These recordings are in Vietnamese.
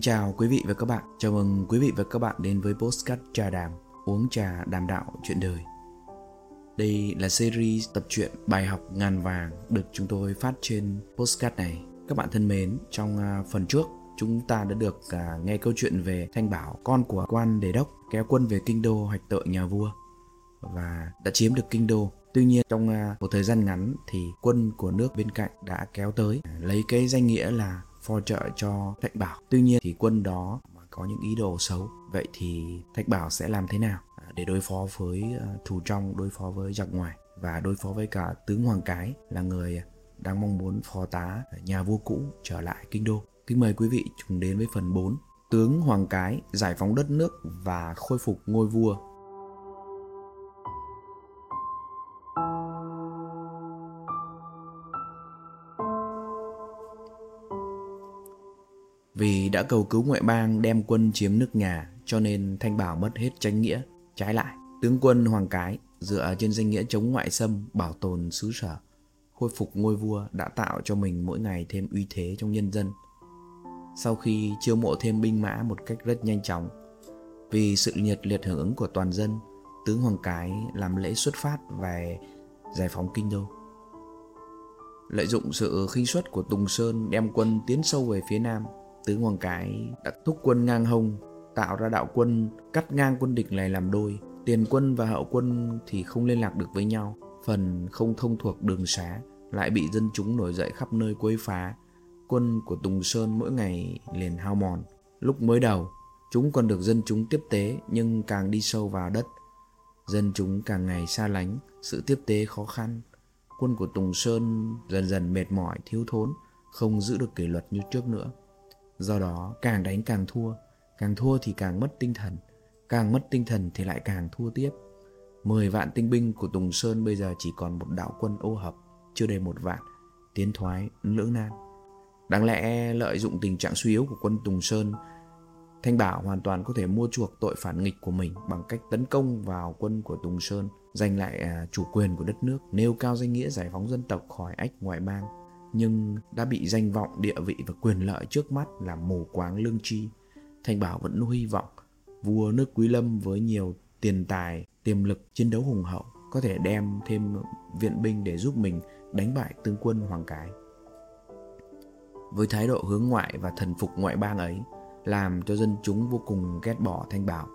Kính chào quý vị và các bạn. Chào mừng quý vị và các bạn đến với Postcard Trà Đàm, uống trà đàm đạo chuyện đời. Đây là series tập truyện bài học ngàn vàng được chúng tôi phát trên Postcard này. Các bạn thân mến, trong à, phần trước chúng ta đã được à, nghe câu chuyện về Thanh Bảo, con của quan đề đốc, kéo quân về kinh đô hoạch tội nhà vua và đã chiếm được kinh đô. Tuy nhiên trong à, một thời gian ngắn thì quân của nước bên cạnh đã kéo tới lấy cái danh nghĩa là phò trợ cho Thạch Bảo. Tuy nhiên thì quân đó mà có những ý đồ xấu, vậy thì Thạch Bảo sẽ làm thế nào à, để đối phó với thủ thù trong, đối phó với giặc ngoài và đối phó với cả tướng Hoàng Cái là người đang mong muốn phò tá nhà vua cũ trở lại kinh đô. Kính mời quý vị cùng đến với phần 4. Tướng Hoàng Cái giải phóng đất nước và khôi phục ngôi vua Vì đã cầu cứu ngoại bang đem quân chiếm nước nhà cho nên Thanh Bảo mất hết tránh nghĩa. Trái lại, tướng quân Hoàng Cái dựa trên danh nghĩa chống ngoại xâm bảo tồn xứ sở, khôi phục ngôi vua đã tạo cho mình mỗi ngày thêm uy thế trong nhân dân. Sau khi chiêu mộ thêm binh mã một cách rất nhanh chóng, vì sự nhiệt liệt hưởng ứng của toàn dân, tướng Hoàng Cái làm lễ xuất phát về giải phóng kinh đô. Lợi dụng sự khinh suất của Tùng Sơn đem quân tiến sâu về phía nam, tướng Hoàng Cái đã thúc quân ngang hông, tạo ra đạo quân cắt ngang quân địch này làm đôi. Tiền quân và hậu quân thì không liên lạc được với nhau, phần không thông thuộc đường xá lại bị dân chúng nổi dậy khắp nơi quấy phá. Quân của Tùng Sơn mỗi ngày liền hao mòn. Lúc mới đầu, chúng còn được dân chúng tiếp tế nhưng càng đi sâu vào đất, dân chúng càng ngày xa lánh, sự tiếp tế khó khăn. Quân của Tùng Sơn dần dần mệt mỏi, thiếu thốn, không giữ được kỷ luật như trước nữa. Do đó càng đánh càng thua, càng thua thì càng mất tinh thần, càng mất tinh thần thì lại càng thua tiếp. Mười vạn tinh binh của Tùng Sơn bây giờ chỉ còn một đạo quân ô hợp, chưa đầy một vạn, tiến thoái, lưỡng nan. Đáng lẽ lợi dụng tình trạng suy yếu của quân Tùng Sơn, Thanh Bảo hoàn toàn có thể mua chuộc tội phản nghịch của mình bằng cách tấn công vào quân của Tùng Sơn, giành lại à, chủ quyền của đất nước, nêu cao danh nghĩa giải phóng dân tộc khỏi ách ngoại bang nhưng đã bị danh vọng, địa vị và quyền lợi trước mắt làm mù quáng lương tri. Thanh Bảo vẫn nuôi hy vọng vua nước Quý Lâm với nhiều tiền tài, tiềm lực chiến đấu hùng hậu có thể đem thêm viện binh để giúp mình đánh bại tướng quân Hoàng Cái. Với thái độ hướng ngoại và thần phục ngoại bang ấy, làm cho dân chúng vô cùng ghét bỏ Thanh Bảo.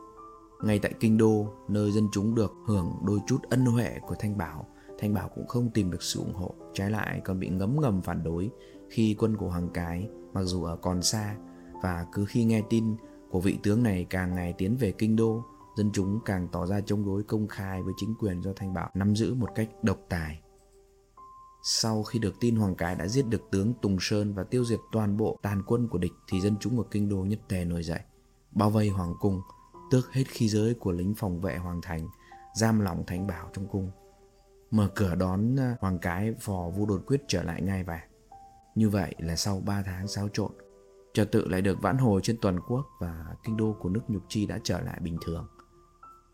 Ngay tại Kinh Đô, nơi dân chúng được hưởng đôi chút ân huệ của Thanh Bảo, Thanh Bảo cũng không tìm được sự ủng hộ, trái lại còn bị ngấm ngầm phản đối khi quân của Hoàng Cái mặc dù ở còn xa và cứ khi nghe tin của vị tướng này càng ngày tiến về kinh đô, dân chúng càng tỏ ra chống đối công khai với chính quyền do Thanh Bảo nắm giữ một cách độc tài. Sau khi được tin Hoàng Cái đã giết được tướng Tùng Sơn và tiêu diệt toàn bộ tàn quân của địch thì dân chúng ở kinh đô nhất tề nổi dậy, bao vây hoàng cung, tước hết khí giới của lính phòng vệ hoàng thành, giam lỏng Thanh Bảo trong cung mở cửa đón à, Hoàng Cái phò vu đột quyết trở lại ngay về Như vậy là sau 3 tháng xáo trộn, trật tự lại được vãn hồi trên toàn quốc và kinh đô của nước Nhục Chi đã trở lại bình thường.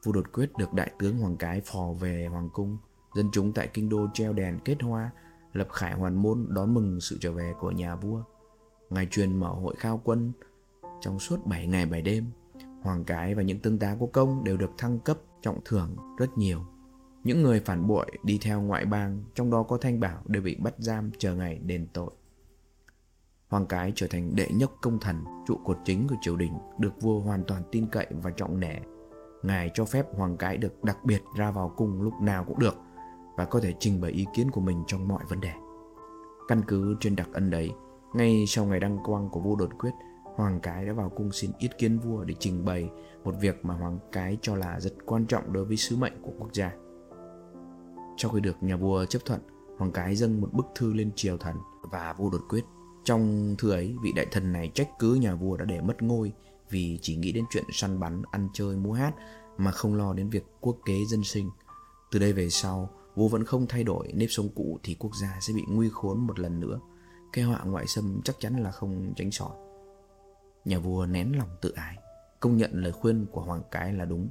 Vu đột quyết được đại tướng Hoàng Cái phò về Hoàng cung, dân chúng tại kinh đô treo đèn kết hoa, lập khải hoàn môn đón mừng sự trở về của nhà vua. ngài truyền mở hội khao quân, trong suốt 7 ngày 7 đêm, Hoàng Cái và những tương tá có công đều được thăng cấp trọng thưởng rất nhiều. Những người phản bội đi theo ngoại bang, trong đó có Thanh Bảo đều bị bắt giam chờ ngày đền tội. Hoàng Cái trở thành đệ nhất công thần, trụ cột chính của triều đình, được vua hoàn toàn tin cậy và trọng nể. Ngài cho phép Hoàng Cái được đặc biệt ra vào cung lúc nào cũng được và có thể trình bày ý kiến của mình trong mọi vấn đề. Căn cứ trên đặc ân đấy, ngay sau ngày đăng quang của vua đột quyết, Hoàng Cái đã vào cung xin ý kiến vua để trình bày một việc mà Hoàng Cái cho là rất quan trọng đối với sứ mệnh của quốc gia. Sau khi được nhà vua chấp thuận, Hoàng Cái dâng một bức thư lên triều thần và vua đột quyết. Trong thư ấy, vị đại thần này trách cứ nhà vua đã để mất ngôi vì chỉ nghĩ đến chuyện săn bắn, ăn chơi, múa hát mà không lo đến việc quốc kế dân sinh. Từ đây về sau, vua vẫn không thay đổi nếp sống cũ thì quốc gia sẽ bị nguy khốn một lần nữa. Cái họa ngoại xâm chắc chắn là không tránh khỏi. Nhà vua nén lòng tự ái, công nhận lời khuyên của Hoàng Cái là đúng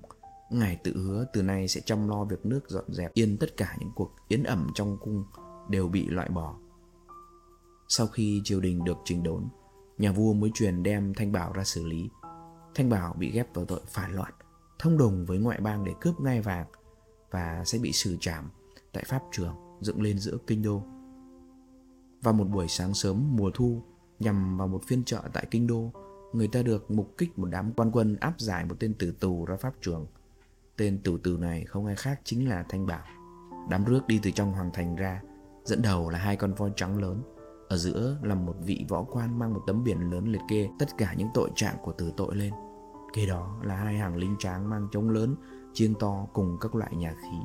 Ngài tự hứa từ nay sẽ chăm lo việc nước dọn dẹp yên tất cả những cuộc yến ẩm trong cung đều bị loại bỏ. Sau khi triều đình được trình đốn, nhà vua mới truyền đem Thanh Bảo ra xử lý. Thanh Bảo bị ghép vào tội phản loạn, thông đồng với ngoại bang để cướp ngai vàng và sẽ bị xử trảm tại pháp trường dựng lên giữa kinh đô. Vào một buổi sáng sớm mùa thu, nhằm vào một phiên chợ tại kinh đô, người ta được mục kích một đám quan quân áp giải một tên tử tù ra pháp trường. Tên tử tử này không ai khác chính là Thanh Bảo. Đám rước đi từ trong hoàng thành ra, dẫn đầu là hai con voi trắng lớn. Ở giữa là một vị võ quan mang một tấm biển lớn liệt kê tất cả những tội trạng của tử tội lên. Kế đó là hai hàng lính tráng mang trống lớn, chiêng to cùng các loại nhà khí.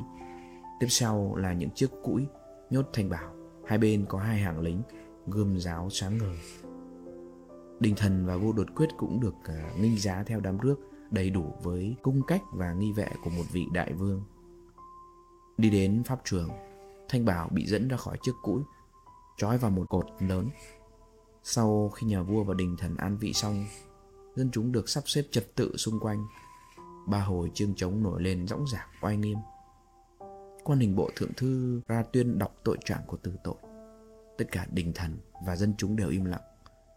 Tiếp sau là những chiếc cũi nhốt thanh bảo. Hai bên có hai hàng lính, gươm giáo sáng ngời. Đình thần và vô đột quyết cũng được uh, nghinh giá theo đám rước đầy đủ với cung cách và nghi vệ của một vị đại vương. Đi đến pháp trường, Thanh Bảo bị dẫn ra khỏi chiếc cũi, trói vào một cột lớn. Sau khi nhà vua và đình thần an vị xong, dân chúng được sắp xếp trật tự xung quanh. Ba hồi chương trống nổi lên dõng dạc oai nghiêm. Quan hình bộ thượng thư ra tuyên đọc tội trạng của tử tội. Tất cả đình thần và dân chúng đều im lặng,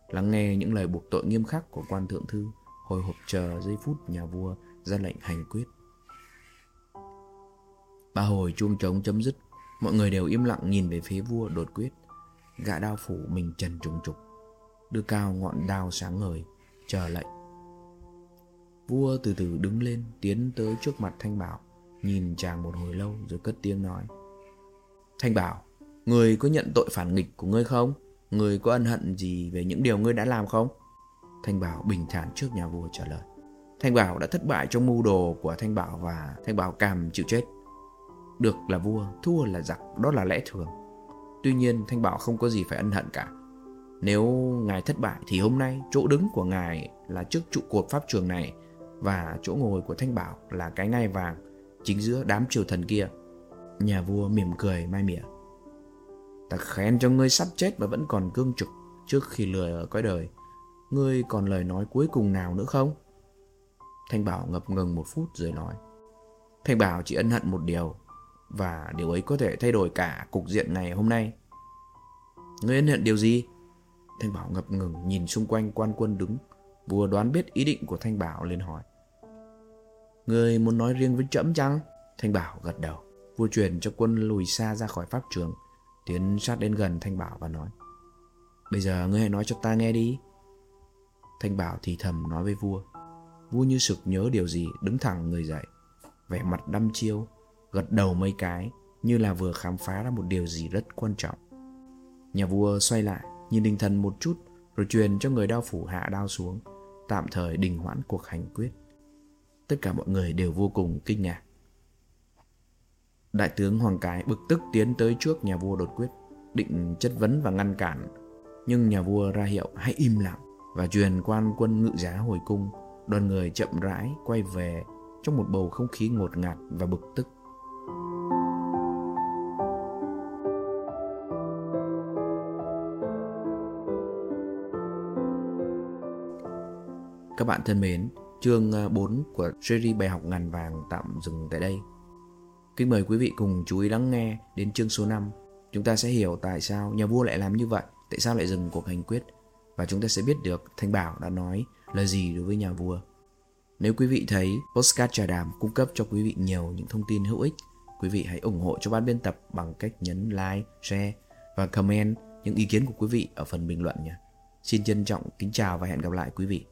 lắng nghe những lời buộc tội nghiêm khắc của quan thượng thư, hồi hộp chờ giây phút nhà vua ra lệnh hành quyết. Ba hồi chuông trống chấm dứt, mọi người đều im lặng nhìn về phía vua đột quyết. Gã đao phủ mình trần trùng trục, đưa cao ngọn đao sáng ngời, chờ lệnh. Vua từ từ đứng lên, tiến tới trước mặt Thanh Bảo, nhìn chàng một hồi lâu rồi cất tiếng nói. Thanh Bảo, người có nhận tội phản nghịch của ngươi không? Người có ân hận gì về những điều ngươi đã làm không? Thanh Bảo bình thản trước nhà vua trả lời. Thanh Bảo đã thất bại trong mưu đồ của Thanh Bảo và Thanh Bảo cam chịu chết. Được là vua, thua là giặc, đó là lẽ thường. Tuy nhiên Thanh Bảo không có gì phải ân hận cả. Nếu ngài thất bại thì hôm nay chỗ đứng của ngài là trước trụ cột pháp trường này và chỗ ngồi của Thanh Bảo là cái ngai vàng chính giữa đám triều thần kia. Nhà vua mỉm cười mai mỉa. Ta khen cho ngươi sắp chết mà vẫn còn cương trực trước khi lười ở cõi đời. Ngươi còn lời nói cuối cùng nào nữa không? Thanh Bảo ngập ngừng một phút rồi nói. Thanh Bảo chỉ ân hận một điều và điều ấy có thể thay đổi cả cục diện ngày hôm nay. Ngươi ân hận điều gì? Thanh Bảo ngập ngừng nhìn xung quanh quan quân đứng, vua đoán biết ý định của Thanh Bảo lên hỏi. Ngươi muốn nói riêng với trẫm chăng? Thanh Bảo gật đầu. Vua truyền cho quân lùi xa ra khỏi pháp trường, tiến sát đến gần Thanh Bảo và nói. Bây giờ ngươi hãy nói cho ta nghe đi. Thanh Bảo thì thầm nói với vua. Vua như sực nhớ điều gì, đứng thẳng người dậy, vẻ mặt đăm chiêu, gật đầu mấy cái như là vừa khám phá ra một điều gì rất quan trọng. Nhà vua xoay lại, nhìn đình thần một chút rồi truyền cho người đao phủ hạ đao xuống, tạm thời đình hoãn cuộc hành quyết. Tất cả mọi người đều vô cùng kinh ngạc. Đại tướng Hoàng Cái bực tức tiến tới trước nhà vua đột quyết, định chất vấn và ngăn cản. Nhưng nhà vua ra hiệu hãy im lặng và truyền quan quân ngự giá hồi cung. Đoàn người chậm rãi quay về trong một bầu không khí ngột ngạt và bực tức. Các bạn thân mến, chương à, 4 của series bài học ngàn vàng tạm dừng tại đây. Kính mời quý vị cùng chú ý lắng nghe đến chương số 5. Chúng ta sẽ hiểu tại sao nhà vua lại làm như vậy, tại sao lại dừng cuộc hành quyết và chúng ta sẽ biết được Thanh Bảo đã nói lời gì đối với nhà vua. Nếu quý vị thấy Postcard Trà Đàm cung cấp cho quý vị nhiều những thông tin hữu ích, quý vị hãy ủng hộ cho ban biên tập bằng cách nhấn like, share và comment những ý kiến của quý vị ở phần bình luận nhé. Xin trân trọng kính chào và hẹn gặp lại quý vị.